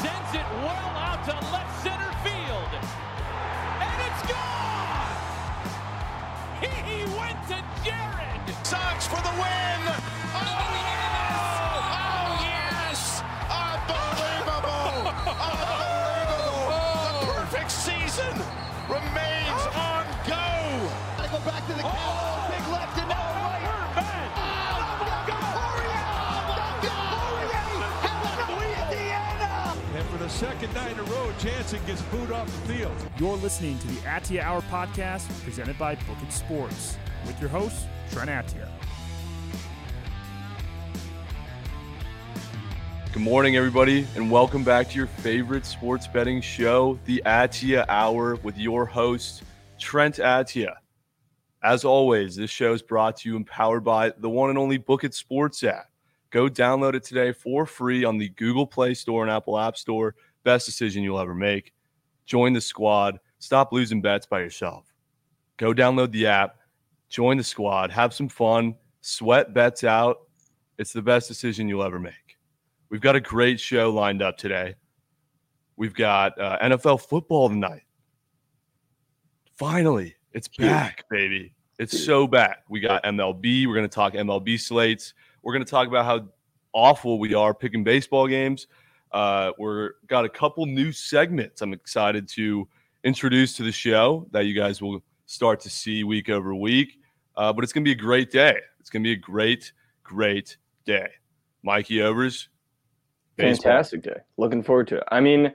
sends it well out to left center field. And it's gone! He went to Jared! Sox for the win! Oh, oh, yes! Oh, yes! Unbelievable! Unbelievable! The perfect season remains oh. on go! Gotta go back to the Oh! Big left and second night in a row, Jansen gets booed off the field. You're listening to the Atia Hour podcast presented by Book It Sports with your host, Trent Atia. Good morning, everybody, and welcome back to your favorite sports betting show, the Atia Hour, with your host, Trent Atia. As always, this show is brought to you and powered by the one and only Book It Sports app. Go download it today for free on the Google Play Store and Apple App Store. Best decision you'll ever make. Join the squad. Stop losing bets by yourself. Go download the app, join the squad, have some fun, sweat bets out. It's the best decision you'll ever make. We've got a great show lined up today. We've got uh, NFL football tonight. Finally, it's back, baby. It's so back. We got MLB. We're going to talk MLB slates. We're going to talk about how awful we are picking baseball games. Uh, we're got a couple new segments I'm excited to introduce to the show that you guys will start to see week over week. Uh, but it's going to be a great day. It's going to be a great, great day. Mikey Overs, baseball. Fantastic day. Looking forward to it. I mean,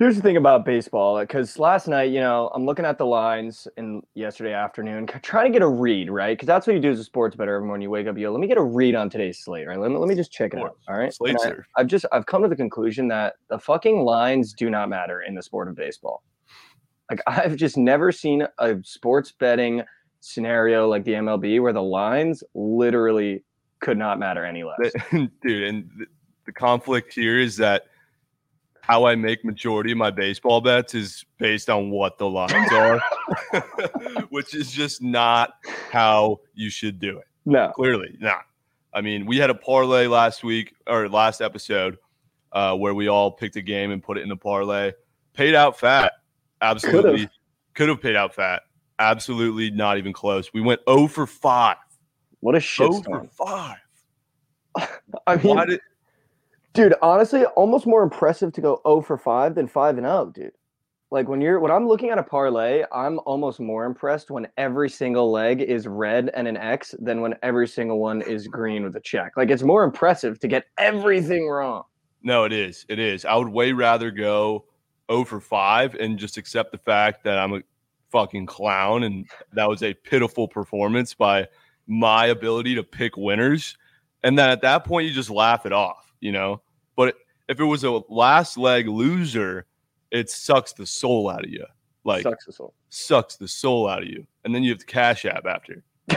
here's the thing about baseball because last night, you know, I'm looking at the lines in yesterday afternoon, trying to get a read, right? Because that's what you do as a sports bettor every morning you wake up. You go, let me get a read on today's slate, right? Let me, let me just check it out. All right. Slate And I, I've just I've come to the conclusion that the fucking lines do not matter in the sport of baseball. Like I've just never seen a sports betting scenario like the MLB where the lines literally could not matter any less. dude and the conflict here is that how i make majority of my baseball bets is based on what the lines are which is just not how you should do it. No. clearly not. I mean we had a parlay last week or last episode uh, where we all picked a game and put it in a parlay. Paid out fat. Absolutely. Could have paid out fat. Absolutely not even close. We went 0 for 5 What a 0 for 5 I mean, why did dude, honestly, almost more impressive to go 0 for 5 than 5 and 0, dude. Like when you're when I'm looking at a parlay, I'm almost more impressed when every single leg is red and an X than when every single one is green with a check. Like it's more impressive to get everything wrong. No, it is. It is. I would way rather go 0 for 5 and just accept the fact that I'm a fucking clown and that was a pitiful performance by my ability to pick winners. And then at that point, you just laugh it off, you know? But if it was a last leg loser, it sucks the soul out of you. Like, Sucks us all. sucks the soul out of you. And then you have to cash app after.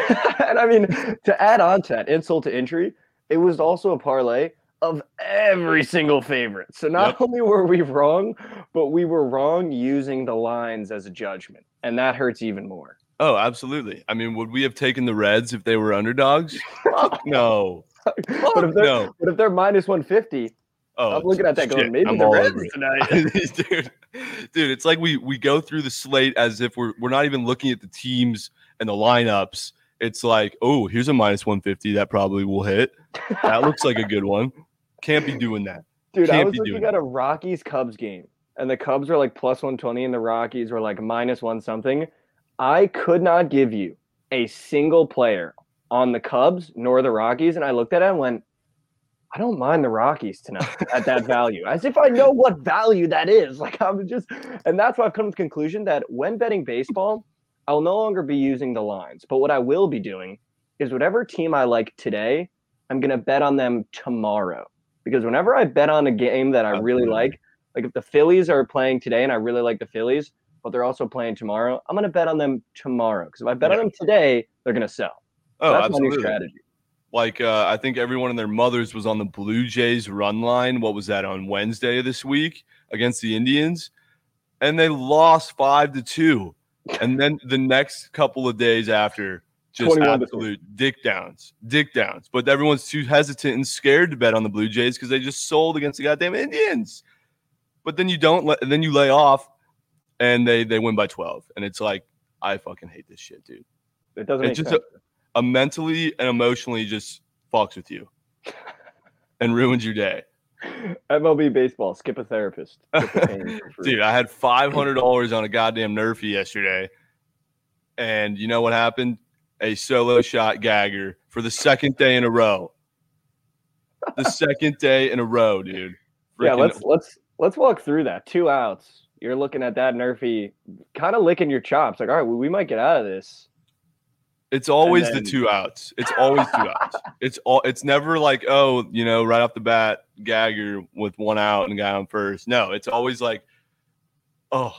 and I mean, to add on to that, insult to injury, it was also a parlay of every single favorite. So not Yep. only were we wrong, but we were wrong using the lines as a judgment. And that hurts even more. Oh, absolutely. I mean, would we have taken the Reds if they were underdogs? Fuck no. but if they're no. but if they're minus 150, Oh, I'm looking at that shit, going, maybe I'm the Reds tonight. dude, dude, it's like we we go through the slate as if we're we're not even looking at the teams and the lineups. It's like, oh, here's a minus 150 that probably will hit. That looks like a good one. Can't be doing that. Dude, I Can't was looking at a Rockies Cubs game, and the Cubs were like plus 120, and the Rockies were like minus one something. I could not give you a single player on the Cubs nor the Rockies, and I looked at it and went, I don't mind the Rockies tonight at that value, as if I know what value that is. Like I'm just, and that's why I've come to the conclusion that when betting baseball, I'll no longer be using the lines, but what I will be doing is whatever team I like today, I'm gonna bet on them tomorrow. Because whenever I bet on a game that I really like, like if the Phillies are playing today and I really like the Phillies, but they're also playing tomorrow, I'm gonna bet on them tomorrow. Because if I bet on them today, they're gonna sell. Oh, That's my new absolutely. strategy. Like uh, I think everyone and their mothers was on the Blue Jays run line. What was that on Wednesday of this week against the Indians? And they lost five to two. And then the next couple of days after, just absolute dick downs, dick downs. But everyone's too hesitant and scared to bet on the Blue Jays because they just sold against the goddamn Indians. But then you don't let, then you lay off, and they they win by twelve, and it's like I fucking hate this shit, dude. It doesn't It just a mentally and emotionally just fucks with you and ruins your day. MLB baseball, skip a therapist. Skip the pain for free. Dude, I had five hundred dollars on a goddamn Nerfy yesterday, and you know what happened? A solo shot gagger for the second day in a row. The second day in a row, dude. yeah, let's let's let's walk through that. Two outs. You're looking at that Nerfy, kind of licking your chops. Like, all right, well, we might get out of this. It's always then- the two outs. It's always two outs. It's all. It's never like oh, you know, right off the bat, gagger with one out and guy on first. No, it's always like, oh,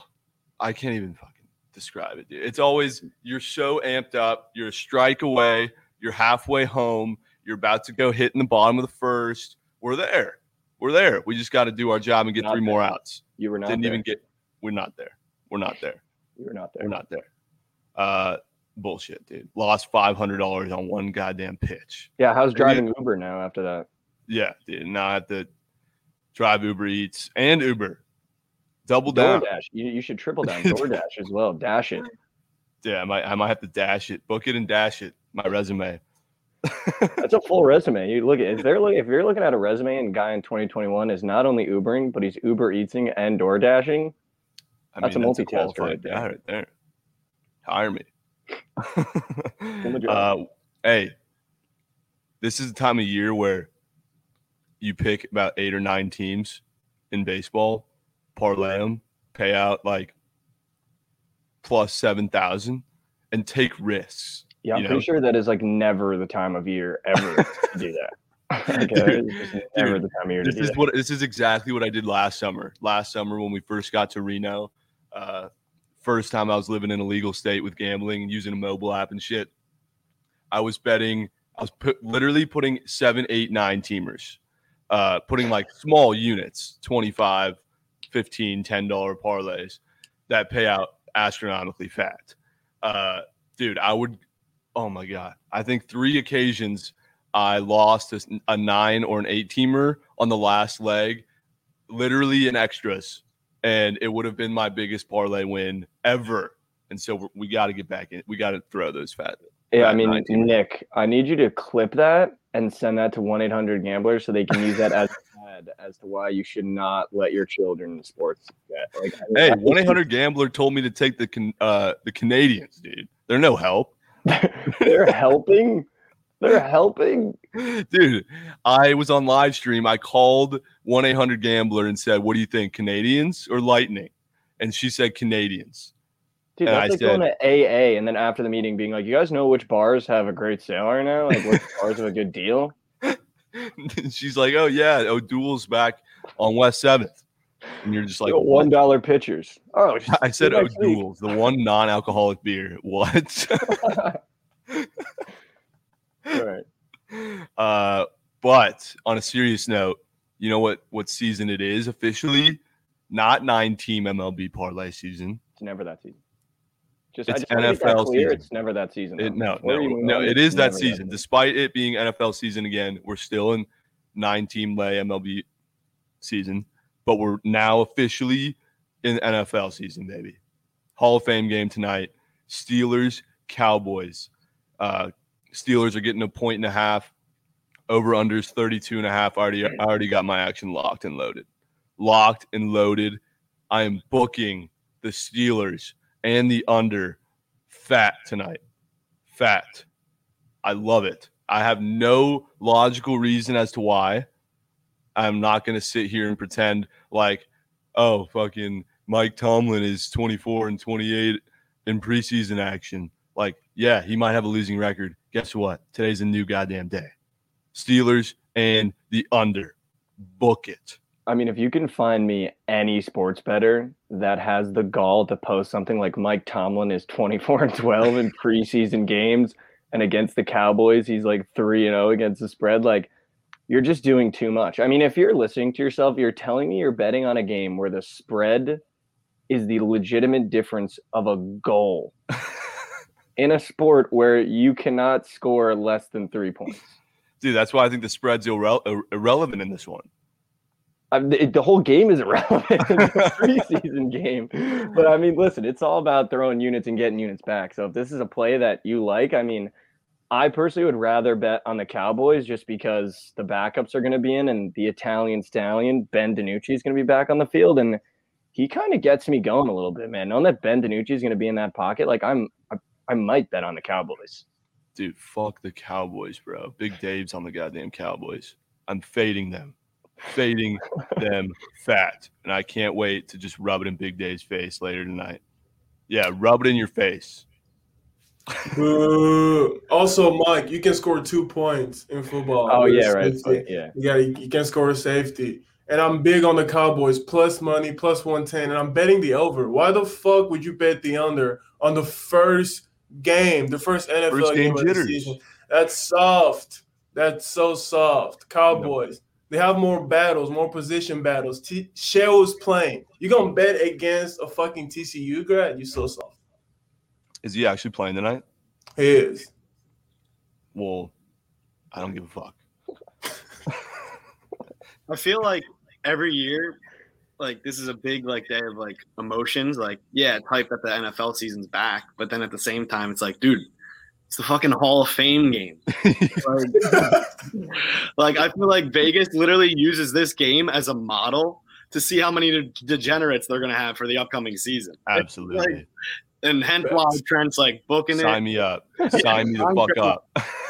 I can't even fucking describe it. Dude. It's always you're so amped up. You're a strike away. You're halfway home. You're about to go hit in the bottom of the first. We're there. We're there. We just got to do our job and get Not three there. more outs. You were not Didn't there. even get. We're not there. We're not there. you were not there. We're not there. Uh, bullshit, dude. Lost five hundred dollars on one goddamn pitch. Yeah, how's driving Uber now after that? Yeah, dude. Now I have to drive Uber Eats and Uber. Double down. DoorDash. You, you should triple down DoorDash as well. Dash it. Yeah, I might I might have to dash it, book it and dash it. My resume. That's a full resume. You look at if they're look, if you're looking at a resume and guy in 2021 is not only Ubering but he's Uber Eating and Door Dashing. I That's a multitasker right there. guy right there. Hire me. Uh, hey, this is the time of year where you pick about eight or nine teams in baseball, parlay them, pay out like plus seven thousand, and take risks. Yeah, I'm pretty know? sure that is like never the time of year ever to do that. Uh, never the time of year This is that. what this is exactly what I did last summer. Last summer when we first got to Reno, uh, first time I was living in a legal state with gambling and using a mobile app and shit. I was betting. I was put, literally putting seven, eight, nine teamers, uh, putting like small units, 25, 15, 10 dollar parlays that pay out astronomically fat. Uh, dude, I would. Oh my god! I think three occasions I lost a, a nine or an eight teamer on the last leg, literally in extras, and it would have been my biggest parlay win ever. And so we- we got to get back in. We got to throw those fat. Yeah, I mean, 19. Nick, I need you to clip that and send that to 1 800 Gambler so they can use that as as to why you should not let your children in sports. Like, Hey, one eight hundred gambler told me to take the Can- uh, the Canadiens, dude. They're no help. They're helping. They're helping. Dude, I was on live stream. I called 1 800 Gambler and said, What do you think, Canadiens or Lightning? And she said, Canadiens. Dude, And that's I like going to AA and then after the meeting being like, you guys know which bars have a great sale right now? Like, which bars have a good deal? She's like, Oh, yeah, O'Doul's back on West 7th. And you're just like, Like, "What?" one dollar pitchers. Oh, I said. O'Doul's, the one non alcoholic beer. What? All right. uh, but on a serious note, you know what what season it is officially? Not nine team MLB parlay season. It's never that season. Just, It's I just that NFL clear, season. It's never that season. It, no, no, no. it's that season. season. Despite it being NFL season again, we're still in nine team lay MLB season, but we're now officially in NFL season, baby. Hall of Fame game tonight. Steelers, Cowboys. Uh, Steelers are getting a point and a half. Over unders 32 and a half. I already, I already got my action locked and loaded. Locked and loaded. I am booking the Steelers and the under fat tonight. Fat. I love it. I have no logical reason as to why. I'm not going to sit here and pretend like, oh, fucking Mike Tomlin is 24 and 28 in preseason action. Like, yeah, he might have a losing record. Guess what? Today's a new goddamn day. Steelers and the under. Book it. I mean, if you can find me any sports better that has the gall to post something like Mike Tomlin is 24 and 12 in preseason games and against the Cowboys, he's like 3 and 0 against the spread, like you're just doing too much. I mean, if you're listening to yourself, you're telling me you're betting on a game where the spread is the legitimate difference of a goal. in a sport where you cannot score less than three points. Dude, that's why I think the spread's irre- irrelevant in this one. I mean, the, the whole game is irrelevant in the preseason game. But I mean, listen, it's all about throwing units and getting units back. So if this is a play that you like, I mean, I personally would rather bet on the Cowboys just because the backups are going to be in and the Italian stallion, Ben DiNucci, is going to be back on the field. And he kind of gets me going a little bit, man. Knowing that Ben DiNucci is going to be in that pocket, like I'm, I, I might bet on the Cowboys. Dude, fuck the Cowboys, bro. Big Dave's on the goddamn Cowboys. I'm fading them, fading them fat. And I can't wait to just rub it in Big Dave's face later tonight. Yeah, rub it in your face. Boo. also, Mike, you can score two points in football. Oh yeah, right. safety. But, yeah. You got you can score a safety. And I'm big on the Cowboys plus money, plus 110. And I'm betting the over. Why the fuck would you bet the under on the first game, the first NFL First game game of the season? That's soft. That's so soft. Cowboys. They have more battles, more position battles. T- Shell's playing. You gonna bet against a fucking TCU grad? You so soft. Is he actually playing tonight? He is. Well, I don't give a fuck. I feel like every year, like this is a big like day of like emotions. Like, yeah, it's hype that the NFL season's back, but then at the same time, it's like, dude, it's the fucking Hall of Fame game. like, like, I feel like Vegas literally uses this game as a model to see how many de- degenerates they're gonna have for the upcoming season. Absolutely. And hence why Trent's like booking Sign it. Sign me up. Sign me the fuck up.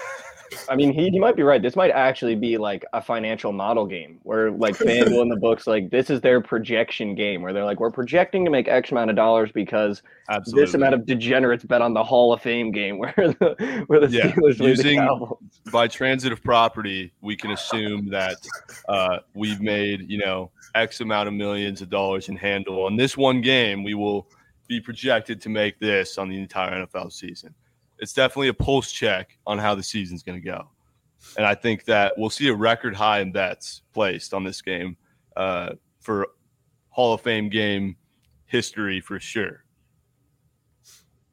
I mean, he, he might be right. This might actually be like a financial model game where, like, FanDuel in the books, like, this is their projection game where they're like, we're projecting to make X amount of dollars because Absolutely. this amount of degenerates bet on the Hall of Fame game where the where the Yeah, Steelers the using- Cowboys. by transitive property, we can assume that uh, we've made, you know, X amount of millions of dollars in handle. On this one game, we will be projected to make this on the entire NFL season. It's definitely a pulse check on how the season's going to go. And I think that we'll see a record high in bets placed on this game uh, for Hall of Fame game history for sure.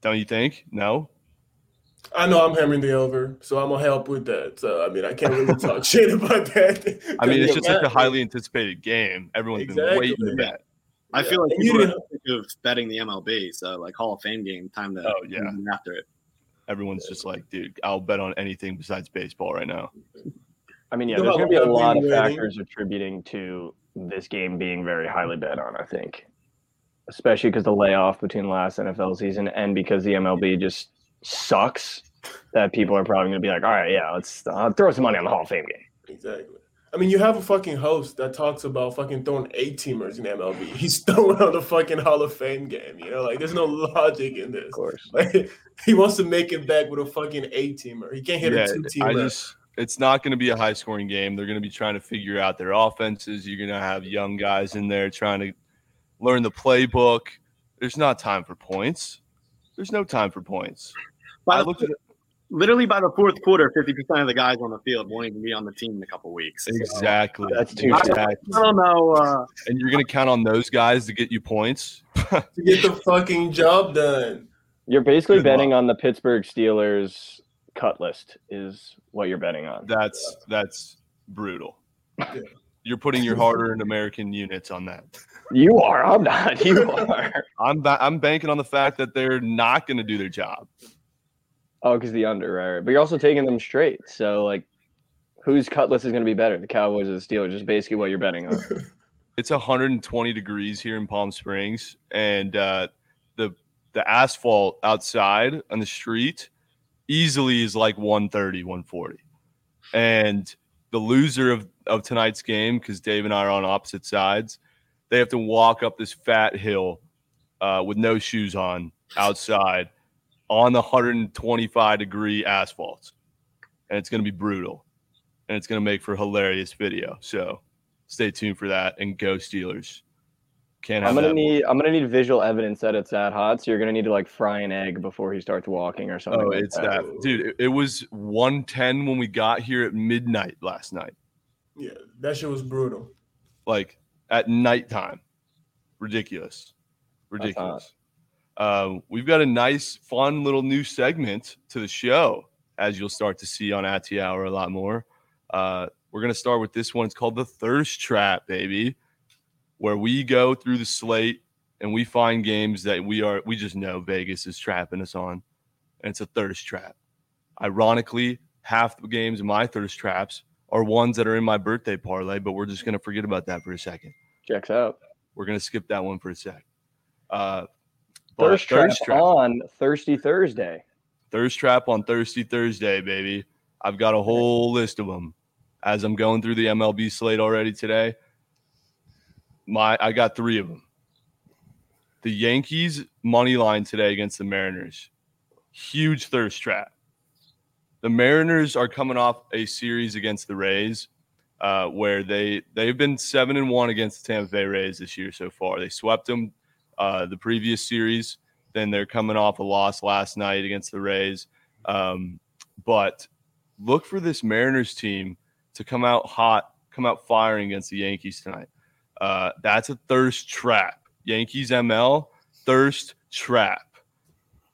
Don't you think? No? I know I'm hammering the over, so I'm gonna help with that. So I mean, I can't really talk shit about that. I mean, it's just such a highly anticipated game. Everyone's been waiting to bet. I feel like And you people are didn't- of betting the MLB, so like Hall of Fame game, time to Oh, yeah. after it. Everyone's just like, dude, I'll bet on anything besides baseball right now. I mean, yeah, there's going to be a lot of factors attributing to this game being very highly bet on, I think. Especially because the layoff between last NFL season and because the MLB just sucks, that people are probably going to be like, all right, yeah, let's uh, throw some money on the Hall of Fame game. Exactly. I mean, you have a fucking host that talks about fucking throwing eight teamers in MLB. He's throwing on the fucking Hall of Fame game. You know, like there's no logic in this. Of course. Like he wants to make it back with a fucking eight teamer. He can't hit Yeah, a two I teamer. just, it's not going to be a high scoring game. They're going to be trying to figure out their offenses. You're going to have young guys in there trying to learn the playbook. There's not time for points. There's no time for points. By I looked at literally by the fourth quarter, fifty percent of the guys on the field won't even be on the team in a couple weeks. So, exactly. That's too exactly. I don't know. Uh, And you're going to count on those guys to get you points. to get the fucking job done. You're basically Good betting on the Pittsburgh Steelers cut list, is what you're betting on. That's that's brutal. Yeah. You're putting your hard-earned American units on that. You are. I'm not. You are. I'm ba- I'm banking on the fact that they're not going to do their job. Oh, because the under, right, right? But you're also taking them straight. So, like, whose cutlass is going to be better, the Cowboys or the Steelers? Is basically what you're betting on. It's 120 degrees here in Palm Springs, and uh, the the asphalt outside on the street easily is like 130, 140. And the loser of, of tonight's game, because Dave and I are on opposite sides, they have to walk up this fat hill uh, with no shoes on outside on the 125 degree asphalt. And it's going to be brutal. And it's going to make for a hilarious video. So stay tuned for that and go Steelers. Can't have I'm gonna that. need. I'm gonna need visual evidence that it's that hot. So you're gonna need to like fry an egg before he starts walking or something. Oh, like it's that, dude. It, it was 110 when we got here at midnight last night, Yeah, that shit was brutal. like at nighttime. Ridiculous, That's hot. ridiculous. Uh, we've got a nice, fun little new segment to the show, as you'll start to see on Atty Hour a lot more. Uh, we're going to start with this one. It's called the Thirst Trap, baby, where we go through the slate and we find games that we are we just know Vegas is trapping us on, and it's a thirst trap. Ironically, half the games in my thirst traps are ones that are in my birthday parlay, but we're just going to forget about that for a second. Checks out. We're going to skip that one for a sec. Uh, but Thirst trap on Thirsty Thursday. Thirst trap on Thirsty Thursday, baby. I've got a whole list of them as I'm going through the MLB slate already today. My I got three of them. The Yankees money line today against the Mariners. Huge thirst trap. The Mariners are coming off a series against the Rays, uh, where they they've been seven and one against the Tampa Bay Rays this year so far. They swept them uh, the previous series. Then they're coming off a loss last night against the Rays. Um, but look for this Mariners team to come out hot, come out firing against the Yankees tonight. Uh, that's a thirst trap. Yankees ML, thirst trap.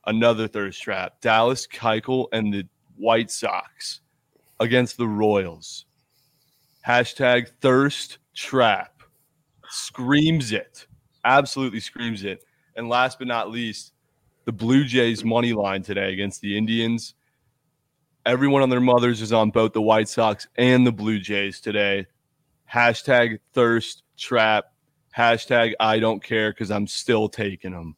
Another thirst trap. Dallas Keuchel and the White Sox against the Royals. Hashtag thirst trap. Screams it. Absolutely screams it. And last but not least, the Blue Jays money line today against the Indians. Everyone on their mothers is on both the White Sox and the Blue Jays today. Hashtag thirst trap. Hashtag I don't care because I'm still taking them.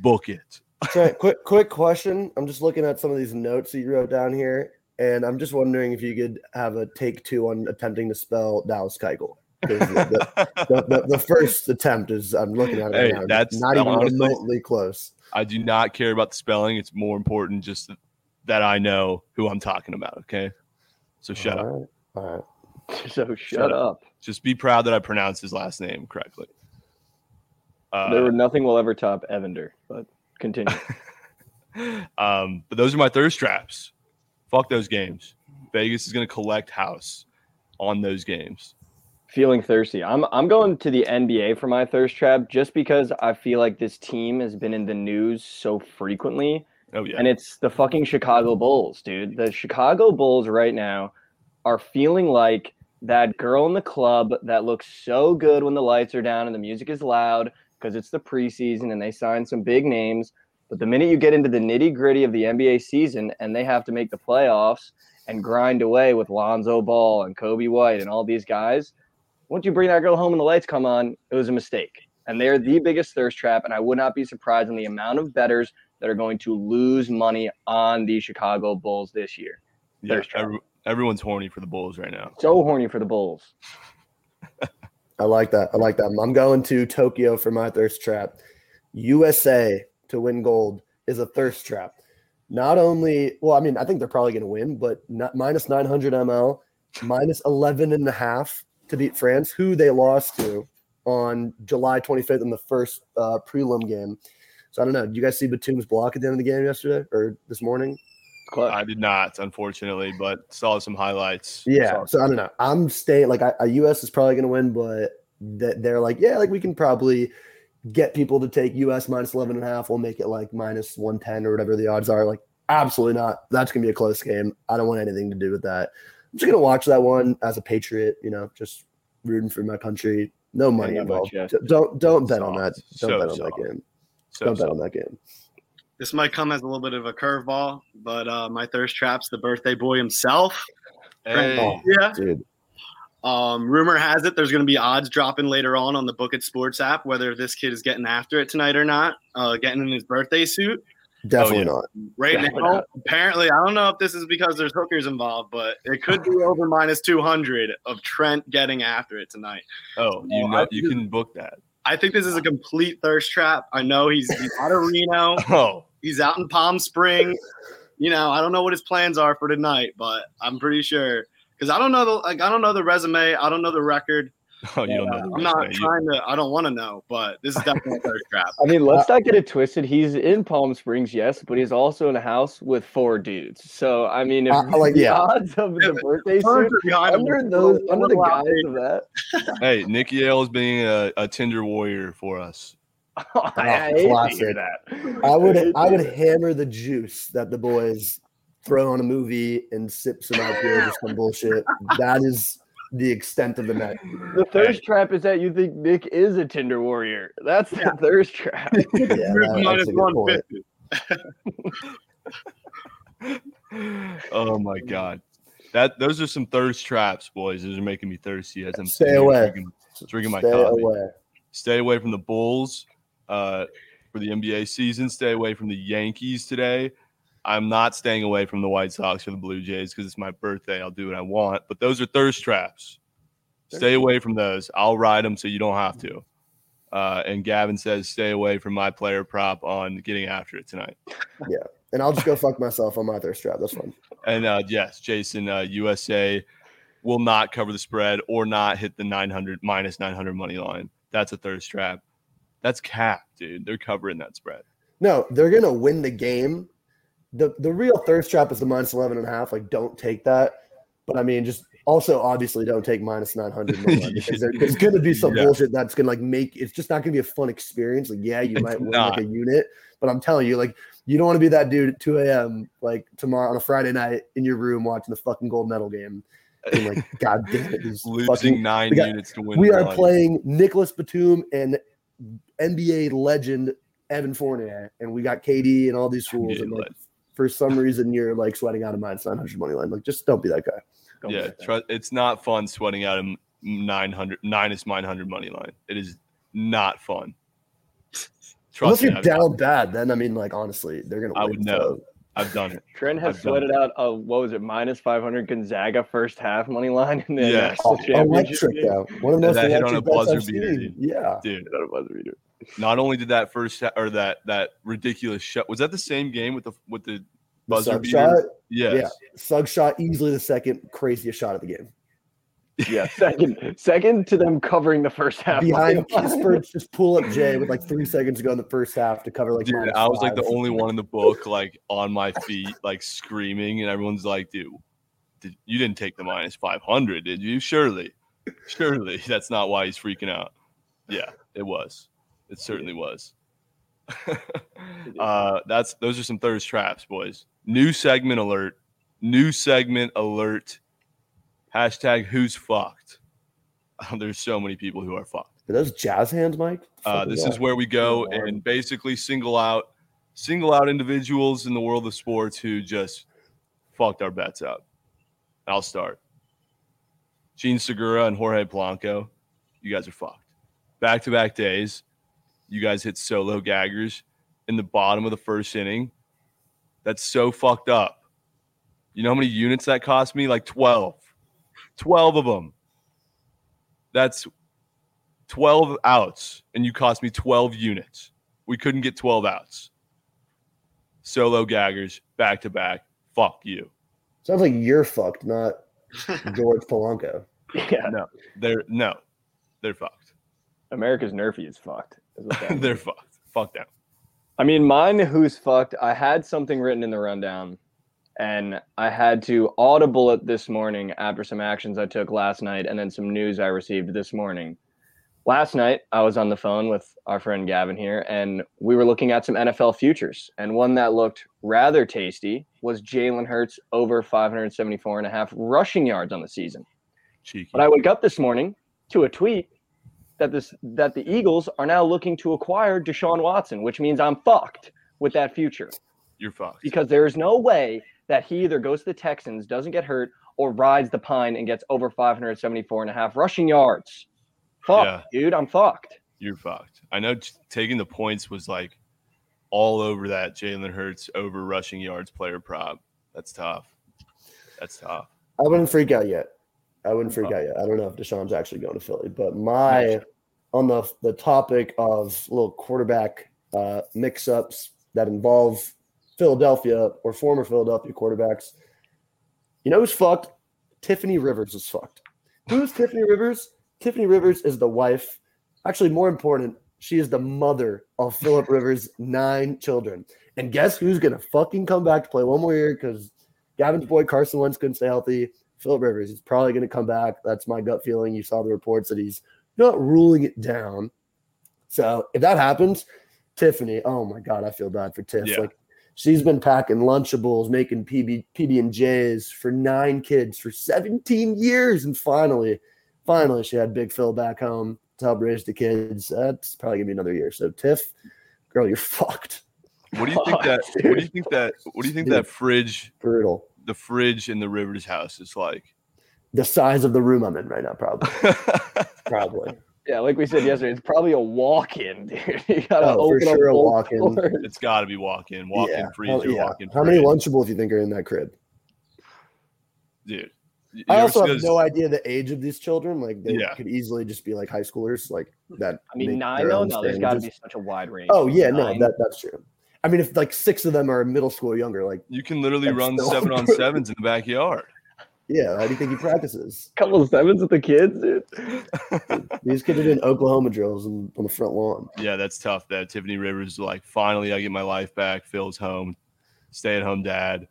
Book it. Trent, quick quick question. I'm just looking at some of these notes that you wrote down here, and I'm just wondering if you could have a take two on attempting to spell Dallas Keuchel. 'Cause The, the, the, the first attempt is I'm looking at it Hey, now, that's- not even honestly- remotely close. I do not care about the spelling. It's more important just that I know who I'm talking about. Okay. So shut up. All right. All right. So shut, Shut up. Just be proud that I pronounced his last name correctly. Uh, there were nothing will ever top Evander, but continue. um, but those are my thirst traps. Fuck those games. Vegas is going to collect house on those games. Feeling thirsty. I'm I'm going to the NBA for my thirst trap just because I feel like this team has been in the news so frequently. Oh yeah. And it's the fucking Chicago Bulls, dude. The Chicago Bulls right now are feeling like that girl in the club that looks so good when the lights are down and the music is loud because it's the preseason and they sign some big names. But the minute you get into the nitty gritty of the NBA season and they have to make the playoffs and grind away with Lonzo Ball and Coby White and all these guys, once you bring that girl home and the lights come on, it was a mistake. And they're the biggest thirst trap. And I would not be surprised in the amount of betters that are going to lose money on the Chicago Bulls this year. yeah thirst trap. every- everyone's horny for the Bulls right now. So horny for the Bulls. I like that. I like that. I'm going to Tokyo for my thirst trap. USA to win gold is a thirst trap. Not only, well, I mean, I think they're probably going to win, but not, minus 900 ml, minus 11 and a half to beat France, who they lost to on July 25th in the first uh, prelim game. So I don't know. Did you guys see Batum's block at the end of the game yesterday or this morning? I did not, unfortunately, but saw some highlights. Yeah. So I don't know. I'm staying like I, a US is probably going to win, but that they're like, yeah, like we can probably get people to take US minus 11 and a half. We'll make it like minus 110 or whatever the odds are. Like, absolutely not. That's going to be a close game. I don't want anything to do with that. I'm just going to watch that one as a patriot, you know, just rooting for my country. No money that involved. much, D- Don't don't bet on that. Don't So bet on soft. that game. so- Don't bet on that game. This might come as a little bit of a curveball, but uh, my thirst trap's the birthday boy himself. Hey, Yeah. Dude. Um, rumor has it there's going to be odds dropping later on on the Book It Sports app whether this kid is getting after it tonight or not, uh, getting in his birthday suit. Oh, Definitely yeah. not. Right Definitely now, not. apparently, I don't know if this is because there's hookers involved, but it could be over minus 200 of Trent getting after it tonight. oh, you Oh, know, I you can book that. I think this is a complete thirst trap. I know he's, he's out of Reno. Oh, He's out in Palm Springs. You know, I don't know what his plans are for tonight, but I'm pretty sure because I don't know the like I don't know the resume. I don't know the record. oh, you don't Uh, know. I'm not resume. You- trying to. I don't want to know, but this is definitely a thirst trap. I mean, let's not get it twisted. He's in Palm Springs, yes, but he's also in a house with four dudes. So I mean, if Uh, like, the yeah. odds of Yeah, the birthday suit are behind him. under those under the little guise of that, Hey, Nikki Yale is being a, a Tinder warrior for us. I, I hate to hear classic. that. I would I would hammer the juice that the boys throw on a movie and sip some IPAs or some bullshit. That is the extent of the night. The thirst trap is that you think Nick is a Tinder warrior. That's the thirst trap. Yeah, that- that's a good point. 150. oh my god. That those are some thirst traps, boys. Those are making me thirsty as I'm Stay away. drinking, drinking my Stay coffee. away. Stay away from the Bulls uh, for the NBA season. Stay away from the Yankees today. I'm not staying away from the White Sox or the Blue Jays because it's my birthday. I'll do what I want. But those are thirst traps. Stay away from those. I'll ride them so you don't have to. Uh, and Gavin says, stay away from my player prop on getting after it tonight. Yeah. And I'll just go fuck myself on my thirst trap. That's fine. And uh, yes, Jason, uh, USA will not cover the spread or not hit the 900 minus 900 money line. That's a thirst trap. That's cap, dude. They're covering that spread. No, they're gonna win the game. The the real thirst trap is the minus 11 and a half. Like, don't take that. But I mean, just also obviously don't take minus 900 money because there, there's gonna be some Yeah. bullshit that's gonna like make it's just not gonna be a fun experience. Like, yeah, you It's might win not. like a unit, but I'm telling you, like, you don't want to be that dude at 2 a.m. like tomorrow on a Friday night in your room watching the fucking gold medal game. And like, god damn it, Losing fucking nine we got- units to win. we are one. playing Nicolas Batum and NBA legend Evan Fournier, and we got KD and all these fools. And like. For some reason, you're like sweating out a minus 900 money line. Like, just don't be that guy. Don't yeah, that. tru- it's not fun sweating out a m- 900 minus 900 money line. It is not fun. Trust me, you're I've, down bad, then I mean, like, honestly, they're gonna. I win, would know. so- I've done it. Trent has I've sweated out a what was it minus five hundred Gonzaga first half money line in the Yeah. national oh, championship Electric game. though. One of the most That hit on a buzzer beater, seen. dude. Yeah. Dude, That was beater. Not only did that first ha- or that that ridiculous shot was that the same game with the with the The buzzer sub beater? shot, Yes. yeah. Suggs shot, easily the second craziest shot of the game. Yeah, second second to them covering the first half. Behind money line. Just pull up Jay with like three seconds to go in the first half to cover like. Dude, I was like the only one in the book, like on my feet, like screaming, and everyone's like, "Dude, did, you didn't take the minus five hundred, did you? Surely, surely that's not why he's freaking out." Yeah, it was. It certainly was. uh, that's those are some thirst traps, boys. New segment alert. New segment alert. Hashtag who's fucked. There's so many people who are fucked. Are those jazz hands, Mike? Uh, this is where we go and basically single out single out individuals in the world of sports who just fucked our bets up. I'll start. Jean Segura and Jorge Polanco, you guys are fucked. Back to back days, you guys hit solo gaggers in the bottom of the first inning. That's so fucked up. You know how many units that cost me? Like 12. 12 of them. That's 12 outs and you cost me 12 units. We couldn't get 12 outs. Solo gaggers back to back. Fuck you. Sounds like you're fucked, not George Polanco. Yeah, No, they're no, they're fucked. America's nerfy is fucked. Is what that they're fucked. Fuck them. I mean, mine who's fucked. I had something written in the rundown, and I had to audible it this morning after some actions I took last night, and then some news I received this morning. Last night, I was on the phone with our friend Gavin here, and we were looking at some NFL futures. And one that looked rather tasty was Jalen Hurts over 574 and a half rushing yards on the season. Cheeky. But I wake up this morning to a tweet that this that the Eagles are now looking to acquire Deshaun Watson, which means I'm fucked with that future You're fucked. because there is no way that he either goes to the Texans, doesn't get hurt, or rides the pine and gets over 574 and a half rushing yards. Fuck, Yeah. dude, I'm fucked. You're fucked. I know t- taking the points was like all over that Jalen Hurts over rushing yards player prop. That's tough. That's tough. I wouldn't freak out yet. I wouldn't freak out yet. I don't know if Deshaun's actually going to Philly, but my on the the topic of little quarterback uh, mix-ups that involve Philadelphia or former Philadelphia quarterbacks. You know who's fucked? Tiffany Rivers is fucked. Who's Tiffany Rivers? Tiffany Rivers is the wife. Actually, more important, she is the mother of Philip Rivers' nine children. And guess who's gonna fucking come back to play one more year because Gavin's boy Carson Wentz couldn't stay healthy. Philip Rivers is probably going to come back. That's my gut feeling. You saw the reports that he's not ruling it down. So if that happens, Tiffany, oh my god, I feel bad for Tiff. Yeah. Like she's been packing Lunchables, making PB PB and J's for nine kids for 17 years, and finally, finally, she had Big Phil back home to help raise the kids. That's probably gonna be another year. So Tiff, girl, you're fucked. What do you think that? What do you think that? What do you think Dude. that fridge, Brutal. The fridge in the Rivers house is like? The size of the room I'm in right now, probably. probably. Yeah, like we said yesterday, it's probably a walk-in, dude. You gotta Oh, open up sure a walk-in. doors. it's got to be walk in, walk in Yeah. freezer, How, yeah. walk in. How many Lunchables do you think are in that crib? dude? I also have no idea the age of these children. Like they Yeah. could easily just be like high schoolers, like that. I mean, nine their though. own No, there's got to be such a wide range. Oh yeah, no, that that's true. I mean, if like six of them are middle school or younger, like You can literally run still- seven on sevens in the backyard. yeah, how do you think he practices? couple of sevens with the kids, dude. These kids are doing Oklahoma drills on, on the front lawn. Yeah, that's tough. That Tiffany Rivers is like, finally, I get my life back. Phil's home, stay at home dad.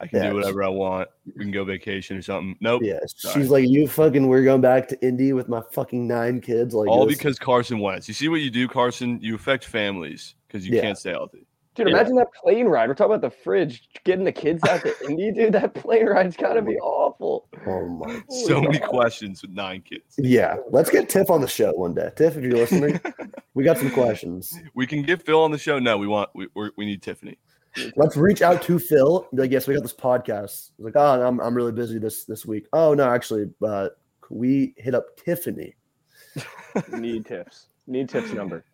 I can Yeah, do whatever I want. We can go vacation or something. Nope. Yeah, Sorry. she's like, you fucking, we're going back to Indy with my fucking nine kids. Like All this- because Carson Wentz. You see what you do, Carson? You affect families because you Yeah. can't stay healthy. Dude, Yeah. imagine that plane ride. We're talking about the fridge, getting the kids out to Indy, dude. That plane ride's got to be oh awful. oh my, So many questions with nine kids. yeah. Let's get Tiff on the show one day. Tiff, if you're listening, we got some questions. We can get Phil on the show. No, we want we we're, we need Tiffany. Let's reach out to Phil. Be Like, yes, we got this podcast. He's like, oh, I'm, I'm really busy this this week. Oh no, actually, uh, we hit up Tiffany? Need tips. Need tips number.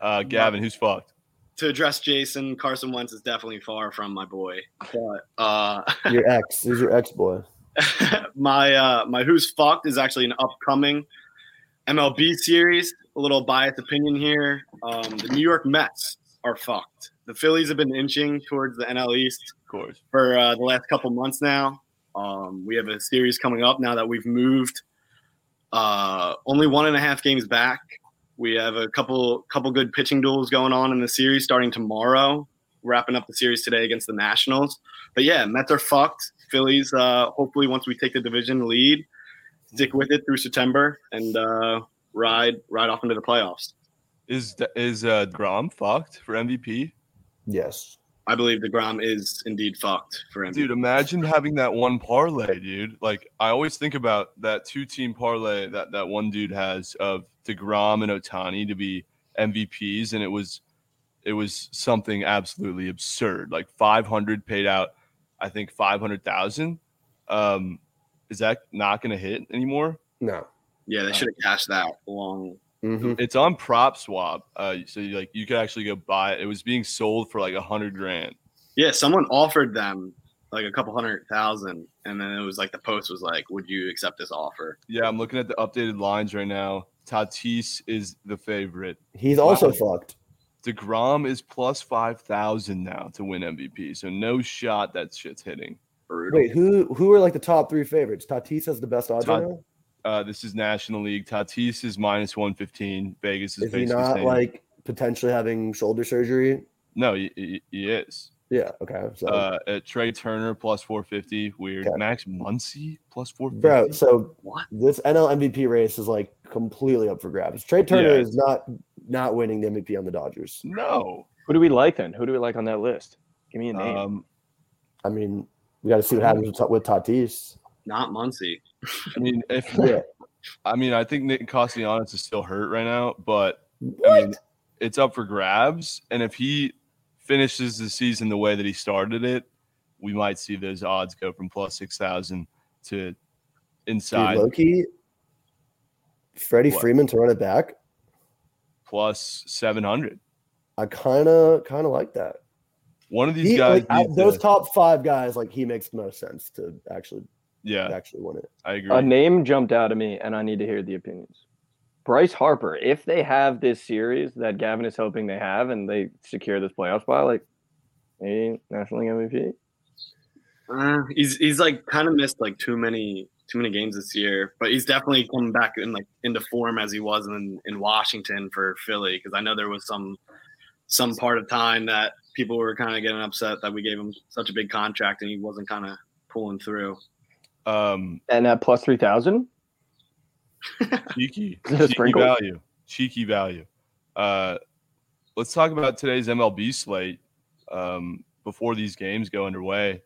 Uh, Gavin, who's fucked? To address Jason, Carson Wentz is definitely far from my boy. But uh, Your ex. Who's your ex boy? my uh, my who's fucked is actually an upcoming MLB series. A little biased opinion here. Um, the New York Mets are fucked. The Phillies have been inching towards the NL East Of course. for uh, the last couple months now. Um, we have a series coming up now that we've moved uh, only one and a half games back. We have a couple couple good pitching duels going on in the series starting tomorrow. Wrapping up the series today against the Nationals. But yeah, Mets are fucked. Phillies, uh, hopefully, once we take the division lead, stick with it through September and uh, ride ride off into the playoffs. Is is uh, Grom fucked for MVP? Yes. I believe Degrom is indeed fucked for MVP. Dude, imagine having that one parlay, dude. Like I always think about that two-team parlay that that one dude has of Degrom and Ohtani to be MVPs, and it was it was something absolutely absurd. Like 500 paid out, I think 500,000. Um, is that not going to hit anymore? No. yeah, they should have cashed that long hmm It's on Prop Swap, uh, so you, like you could actually go buy it. It was being sold for like a hundred grand. Yeah, someone offered them like a couple hundred thousand, and then it was like the post was like, "Would you accept this offer?" Yeah, I'm looking at the updated lines right now. Tatis is the favorite. He's also Wow. fucked. DeGrom is plus 5,000 now to win MVP. So no shot that shit's hitting. Brutal. Wait, who who are like the top three favorites? Tatis has the best odds Tat- right now. Uh, this is National League. Tatis is minus 115. Vegas is, Is he basically not saying- like potentially having shoulder surgery? No, he, he, he is. Yeah. Okay. So, Uh, at Trey Turner plus 450. Weird. Okay. Max Muncy plus 450. bro, so What? this NL MVP race is like completely up for grabs. Trey Turner Yeah. is not not winning the MVP on the Dodgers. No. Who do we like then? Who do we like on that list? Give me a name. Um, I mean, we got to see what happens with, with Tatis. Not Muncy. I mean, if Yeah. I mean, I think Nick Castellanos is still hurt right now, but I mean, it's up for grabs. And if he finishes the season the way that he started it, we might see those odds go from plus six thousand to Dude, inside Loki, Freddie What? Freeman to run it back. plus seven hundred. I kind of kind of like that. One of these He, guys, like, those to- top five guys, like he makes the most sense to actually yeah, actually win it. I agree. A name jumped out at me, and I need to hear the opinions. Bryce Harper. If they have this series that Gavin is hoping they have, and they secure this playoff spot, like maybe National League MVP. Uh, he's he's like kind of missed like too many too many games this year, but he's definitely coming back in like into form as he was in in Washington for Philly because I know there was some some part of time that people were kind of getting upset that we gave him such a big contract and he wasn't kind of pulling through. Um, And at plus three thousand, cheeky, Is it a cheeky value, cheeky value. Uh, let's talk about today's MLB slate um, before these games go underway.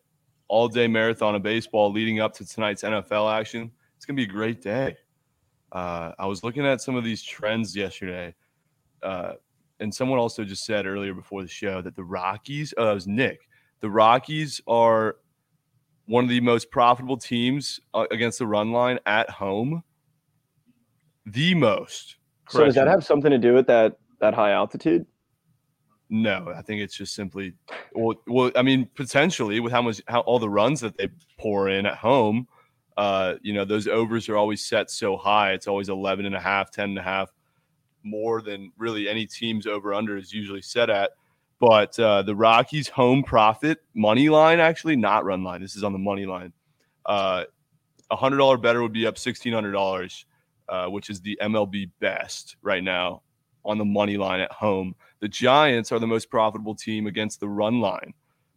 All day marathon of baseball leading up to tonight's NFL action. It's going to be a great day. Uh, I was looking at some of these trends yesterday, uh, and someone also just said earlier before the show that the Rockies, oh, that was Nick, the Rockies are one of the most profitable teams uh, against the run line at home. The most. So does that have something to do with that that high altitude? No, I think it's just simply well, well, I mean, potentially with how much how all the runs that they pour in at home, uh, you know, those overs are always set so high. It's always 11 and a half, 10 and a half more than really any team's over under is usually set at. But uh, the Rockies home profit money line, actually not run line. This is on the money line. Uh, a hundred dollar better would be up sixteen hundred dollars, uh, which is the MLB best right now on the money line at home. The Giants are the most profitable team against the run line.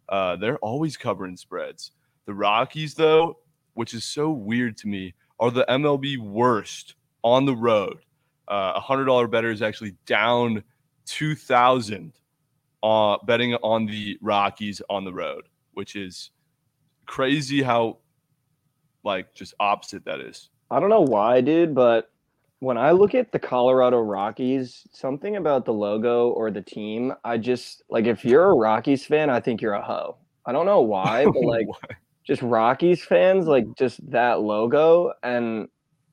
Uh, they're always covering spreads. The Rockies, though, which is so weird to me, are the MLB worst on the road. Uh, A hundred dollar better is actually down two thousand uh, betting on the Rockies on the road, which is crazy how like just opposite that is. I don't know why, dude, but when I look at the Colorado Rockies, something about the logo or the team, I just like if you're a Rockies fan, I think you're a hoe. I don't know why, but like just Rockies fans, like just that logo and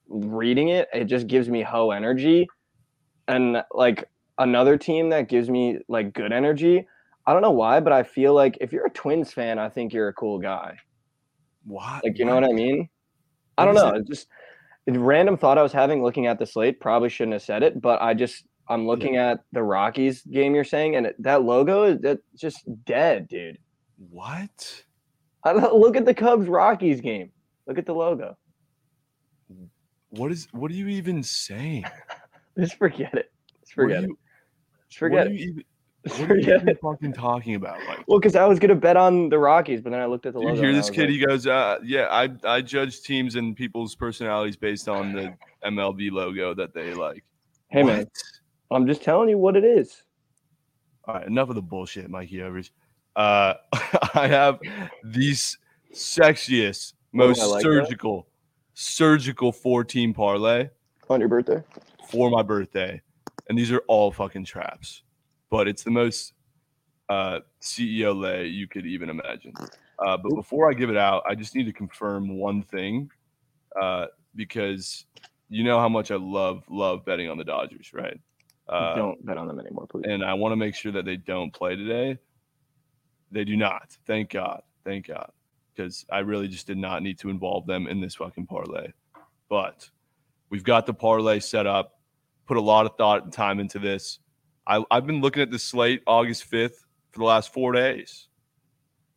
reading it, it just gives me hoe energy. And like another team that gives me like good energy, I don't know why, but I feel like if you're a Twins fan, I think you're a cool guy. Why? Like, you know what I mean? I don't know. It's just a random thought I was having looking at the slate. Probably shouldn't have said it, but I just I'm looking at the Rockies game you're saying, and it, that logo is just dead, dude. What? I don't, look at the Cubs Rockies game. Look at the logo. What is? What are you even saying? Just forget it. Just forget it. you- What forget are it. you even? What are you even fucking talking about? Like, Well, because I was gonna bet on the Rockies, but then I looked at the. You hear this kid? Like, he goes, uh, "Yeah, I I judge teams and people's personalities based on the MLB logo that they like." Hey what? man, I'm just telling you what it is." All right, enough of the bullshit, Mikey Overs. Uh, I have these sexiest, most like that. surgical, surgical four-team parlay On your birthday? for my birthday, and these are all fucking traps. But it's the most uh, CEO lay you could even imagine. Uh, but before I give it out, I just need to confirm one thing, uh, because you know how much I love love betting on the Dodgers, right? Uh, Don't bet on them anymore, please. and I want to make sure that they don't play today. They do not. Thank God. Thank God. Because I really just did not need to involve them in this fucking parlay. But we've got the parlay set up, put a lot of thought and time into this. I, I've been looking at the slate August 5th for the last four days.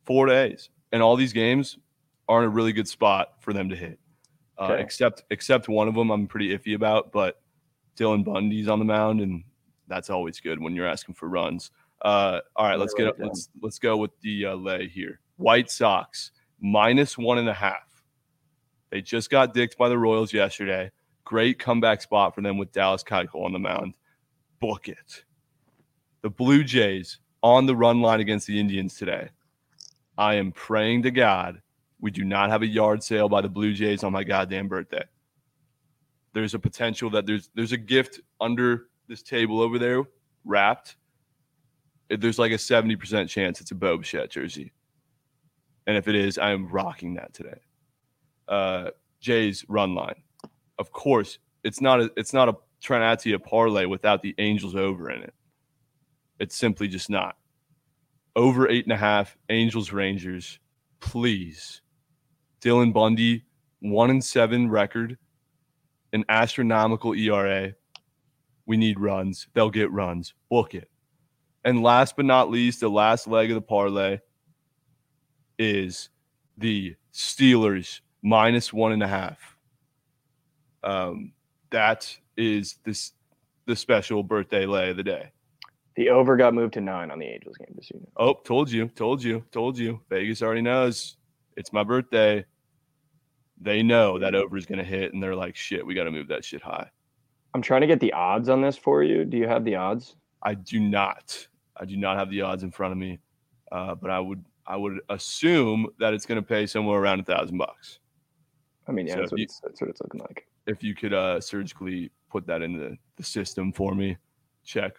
Four days. And all these games are in a really good spot for them to hit. Uh, Okay. except except one of them I'm pretty iffy about, but Dylan Bundy's on the mound, and that's always good when you're asking for runs. Uh, all right, let's get up. Let's let's go with the uh, lay here. White Sox minus one and a half. They just got dicked by the Royals yesterday. Great comeback spot for them with Dallas Keuchel on the mound. Book it. The Blue Jays on the run line against the Indians today. I am praying to God we do not have a yard sale by the Blue Jays on my goddamn birthday. There's a potential that there's there's a gift under this table over there wrapped. There's like a 70% chance it's a Bo Bichette jersey. And if it is, I am rocking that today. Uh Jays run line. Of course, it's not a it's not a Trent Attia parlay without the Angels over in it. It's simply just not. Over eight and a half, Angels Rangers, please. Dylan Bundy, one and seven record, an astronomical ERA. We need runs. They'll get runs. Book it. And last but not least, the last leg of the parlay is the Steelers minus one and a half. Um, that is this the special birthday lay of the day. The over got moved to nine on the Angels game this year. Oh, told you, told you, told you. Vegas already knows it's my birthday. They know that over is going to hit, and they're like, shit, we got to move that shit high. I'm trying to get the odds on this for you. Do you have the odds? I do not. I do not have the odds in front of me, uh, but I would I would assume that it's going to pay somewhere around a thousand bucks. I mean, yeah, So that's, what you- that's what it's looking like. If you could uh, surgically put that in the, the system for me, check.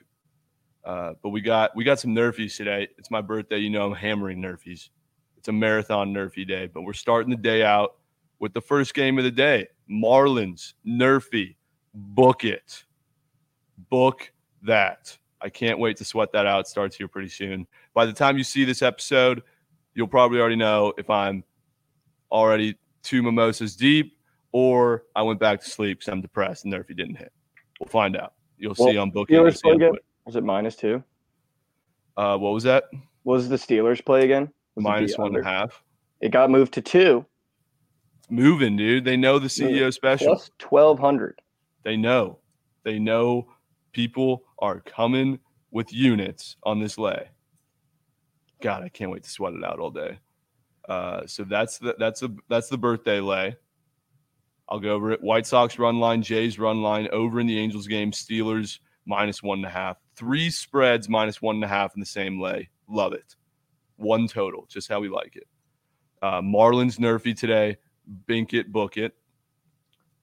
Uh, but we got we got some Nerfies today. It's my birthday. You know I'm hammering Nerfies. It's a marathon Nerfy day, but we're starting the day out with the first game of the day. Marlins Nerfy. Book it. Book that. I can't wait to sweat that out. It starts here pretty soon. By the time you see this episode, you'll probably already know if I'm already two mimosas deep or I went back to sleep because I'm depressed and Nerfy didn't hit. We'll find out. You'll Well, see on booking. Steelers play again? Was it minus two? Uh, what was that? Was the Steelers play again? Minus and a half. It got moved to two It's moving, dude. They know the CEO special. plus twelve hundred. They know. They know people are coming with units on this lay. God, I can't wait to sweat it out all day. Uh, so that's the that's the that's the birthday lay. I'll go over it. White Sox run line, Jays run line, over in the Angels game, Steelers minus one and a half. Three spreads minus one and a half in the same lay. Love it. One total, just how we like it. Uh, Marlins Nerfy today. Bink it, book it.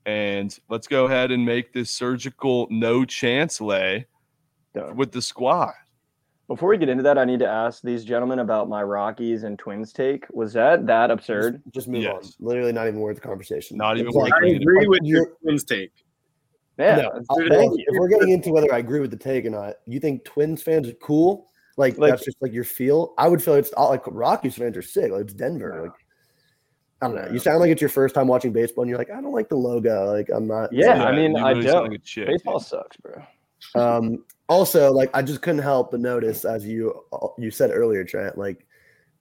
And let's go ahead and make this surgical no chance lay with the squad. Before we get into that, I need to ask these gentlemen about my Rockies and Twins take. Was that that absurd? Just, just move Yes. on. Literally not even worth the conversation. Not even worth like- I agree Like, with your Twins take. Yeah, No, uh, thank you. if we're getting into whether I agree with the take or not, you think Twins fans are cool? Like, Like- that's just like your feel. I would feel it's all like Rockies fans are sick. Like it's Denver. No. Like I don't know. You sound like it's your first time watching baseball, and you're like, I don't like the logo. Like I'm not. Yeah, I mean, I don't. like a chick, Baseball dude. sucks, bro. Um, also, like I just couldn't help but notice, as you you said earlier, Trent. Like,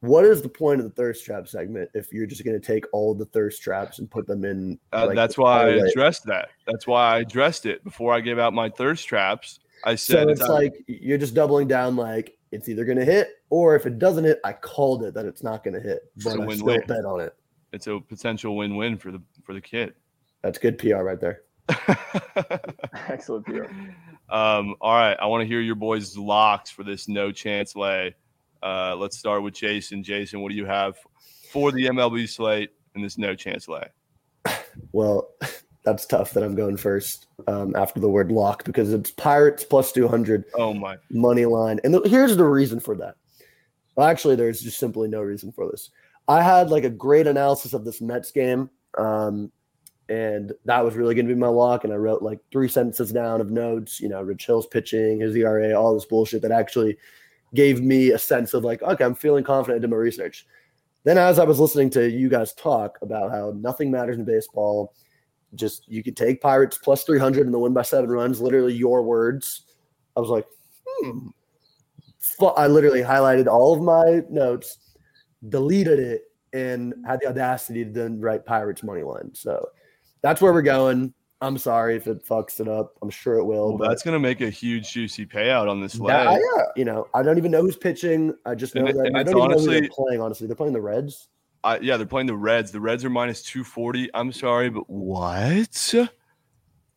what is the point of the thirst trap segment if you're just going to take all the thirst traps and put them in? Uh, like, that's why I addressed that. That's why I addressed it before I gave out my thirst traps. I So said it's like you're just doubling down. Like it's either going to hit, or if it doesn't hit, I called it that it's not going to hit, but I still bet on it. it's a potential win-win for the for the kid. That's good PR right there. Excellent PR. um, all right, I want to hear your boys' locks for this no chance lay. Uh, let's start with Jason. Jason, what do you have for the MLB slate in this no chance lay? Well, that's tough that I'm going first um, after the word lock because it's Pirates plus 200 Oh my! money line. And the, here's the reason for that. Well, actually, there's just simply no reason for this. I had like a great analysis of this Mets game. Um, and that was really going to be my lock. And I wrote like three sentences down of notes, you know, Rich Hill's pitching, his ERA, all this bullshit that actually gave me a sense of like, okay, I'm feeling confident. I did my research. Then, as I was listening to you guys talk about how nothing matters in baseball, just you could take Pirates plus 300 and the win by seven runs, literally your words. I was like, hmm. I literally highlighted all of my notes, deleted it, and had the audacity to then write Pirates money line. So that's where we're going. I'm sorry if it fucks it up. I'm sure it will. Well, that's going to make a huge juicy payout on this lay. that- oh, yeah, you know, I don't even know who's pitching. I just know And that and I don't even know who honestly- they're playing. Honestly, they're playing the Reds. I, yeah, they're playing the Reds. The Reds are minus 240. I'm sorry, but what?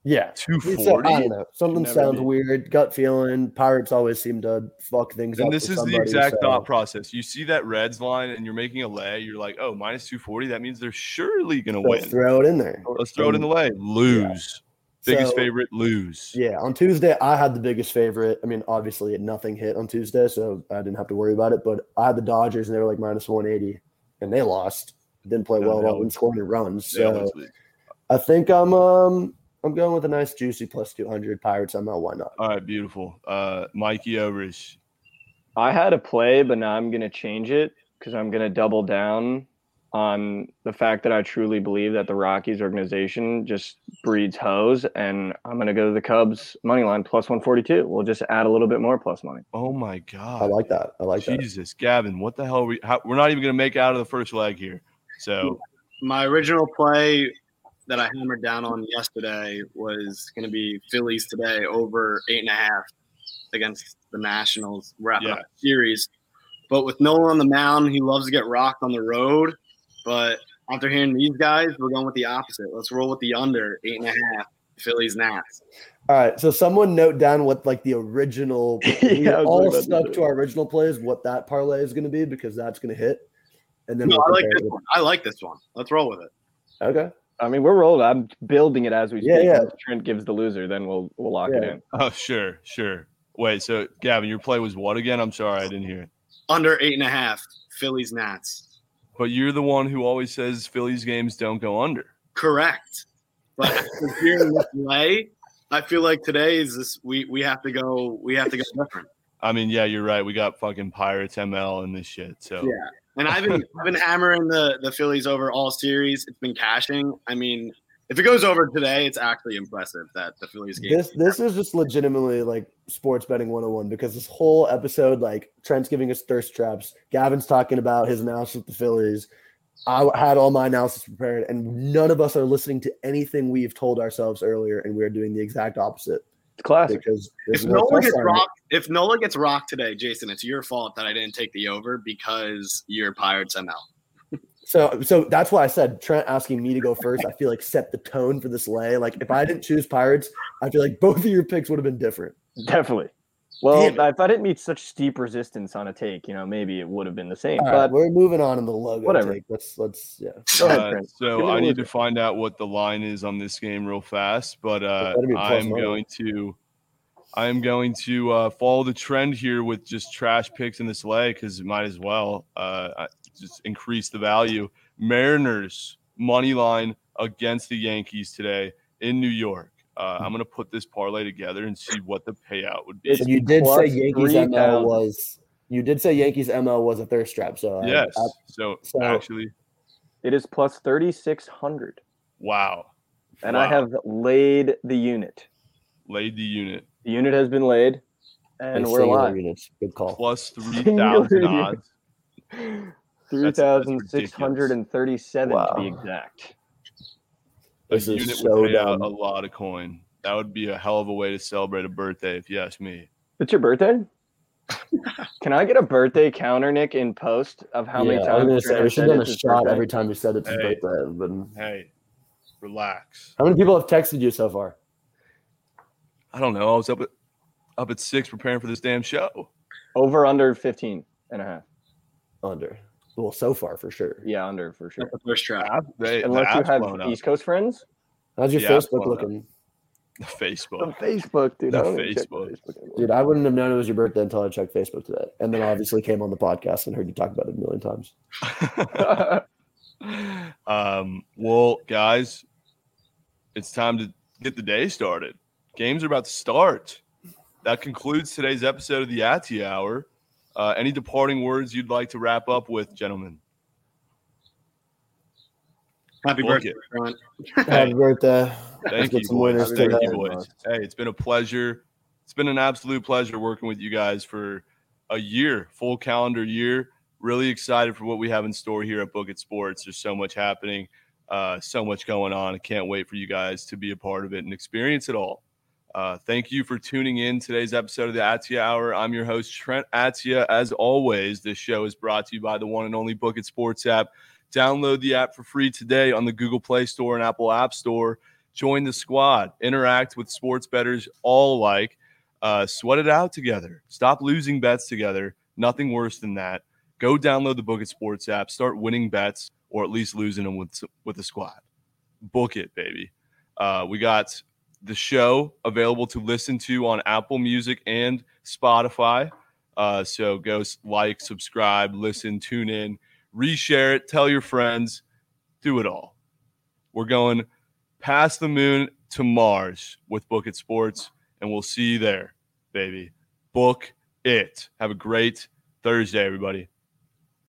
Yeah, 240? I don't know. Something sounds weird. Gut feeling. Pirates always seem to fuck things up. And this is the exact so- thought process. You see that Reds line and you're making a lay, you're like, oh, minus 240. That means they're surely going to so win. throw it in there. Let's throw it in the lay. Lose. Biggest So- favorite, lose. Yeah, on Tuesday I had the biggest favorite. I mean, obviously nothing hit on Tuesday, so I didn't have to worry about it. But I had the Dodgers, and they were like minus one eighty, and they lost. Didn't play No, well at all. Didn't score any runs. So. I think I'm um I'm going with a nice juicy plus two hundred Pirates. I'm out. Why not? All right, beautiful. Uh, Mikey Overish. I had a play, but now I'm gonna change it because I'm gonna double down on the fact that I truly believe that the Rockies organization just breeds hoes, and I'm gonna go to the Cubs money line plus 142. We'll just add a little bit more plus money. Oh my God. I like that. I like that. Jesus, Gavin, what the hell? Are we, how, we're not even going to make out of the first leg here. So, My original play that I hammered down on yesterday was going to be Phillies today over eight and a half against the Nationals, wrapping up the series. But with Nola on the mound, he loves to get rocked on the road. But after hearing these guys, we're going with the opposite. Let's roll with the under eight and a half Phillies Nats. All right, so someone note down what like the original. Yeah, I all stuck to our original plays. What that parlay is going to be because that's going to hit, and then No, we'll I like this it. one. I like this one. Let's roll with it. Okay. I mean, we're rolling. I'm building it as we speak. Yeah, yeah. Once Trent gives the loser, then we'll we'll lock it in. Oh, sure, sure. Wait, so Gavin, your play was what again? I'm sorry, I didn't hear it. Under eight and a half, Phillies Nats. But you're the one who always says Phillies games don't go under. Correct. But after hearing this play, I feel like today is this we we have to go we have to go different. I mean, yeah, you're right. We got fucking Pirates ML and this shit. So Yeah. And I've been I've been hammering the the Phillies over all series. It's been cashing. I mean, if it goes over today, it's actually impressive that the Phillies game. This this is just legitimately like sports betting 101 because this whole episode, like Trent's giving us thirst traps, Gavin's talking about his analysis with the Phillies. I had all my analysis prepared, and none of us are listening to anything we've told ourselves earlier, and we're doing the exact opposite classic. because if no Nola gets trust rocked, if Nola gets rocked today, Jason, it's your fault that I didn't take the over because you're Pirates ML. So, so that's why I said Trent asking me to go first. I feel like set the tone for this lay. Like if I didn't choose Pirates, I feel like both of your picks would have been different. Definitely. Well, if I didn't meet such steep resistance on a take, you know, maybe it would have been the same. All right, but we're moving on in the logo. Whatever. Take. Let's let's yeah. Go ahead, Uh, Trent. So I need to find out what the line is on this game real fast, but uh, better be plus I'm going to I am going to uh, follow the trend here with just trash picks in this lay because it might as well uh, just increase the value. Mariners money line against the Yankees today in New York. Uh, I'm going to put this parlay together and see what the payout would be. So you did plus say Yankees 3,000. ML was you did say Yankees ML was a thirst trap. So yes. I- so, so- actually, it is plus 3,600. wow. And I have laid the unit. laid the unit The unit has been laid, and like we're singular live. units. Good call. plus three Singular thousand unit. odds. Three thousand six hundred and thirty-seven to be exact. A This is unit so would pay out dumb. a lot of coin. That would be a hell of a way to celebrate a birthday, if you ask me. It's your birthday. Can I get a birthday counter, Nick, in post of how many Yeah, I was times? gonna say we should said have done a shot birthday? every time you said it's his Hey. birthday. But Hey, relax. how many people have texted you so far? I don't know. I was up at up at six preparing for this damn show. Over under 15 and a half. Under. Well, so far for sure. Yeah, under for sure. The first trap. App- they- the Unless you have. East Coast friends. How's your Yeah, Facebook blown up. looking? The The Facebook. Facebook, dude. The I don't even check Facebook. Facebook. Dude, I wouldn't have known it was your birthday until I checked Facebook today. And then obviously came on the podcast and heard you talk about it a million times. um, well, guys, it's time to get the day started. Games are about to start. That concludes today's episode of the Atia Hour. Uh, any departing words you'd like to wrap up with, gentlemen? Happy Book birthday, it. Happy birthday. Thank get you, boys. Thank you, boys. Hey, it's been a pleasure. It's been an absolute pleasure working with you guys for a year, full calendar year. Really excited for what we have in store here at Book It Sports. There's so much happening, uh, so much going on. I can't wait for you guys to be a part of it and experience it all. Uh, thank you for tuning in today's episode of the Atia Hour. I'm your host, Trent Atia. As always, this show is brought to you by the one and only Book It Sports app. Download the app for free today on the Google Play Store and Apple App Store. Join the squad, interact with sports bettors all alike, uh, sweat it out together. Stop losing bets together. Nothing worse than that. Go download the Book It Sports app, start winning bets, or at least losing them with with the squad. Book it, baby. Uh, we got the show available to listen to on Apple Music and Spotify. Uh, so go like, subscribe, listen, tune in, reshare it, tell your friends, do it all. We're going past the moon to Mars with Book It Sports, and we'll see you there, baby. Book it. Have a great Thursday, everybody.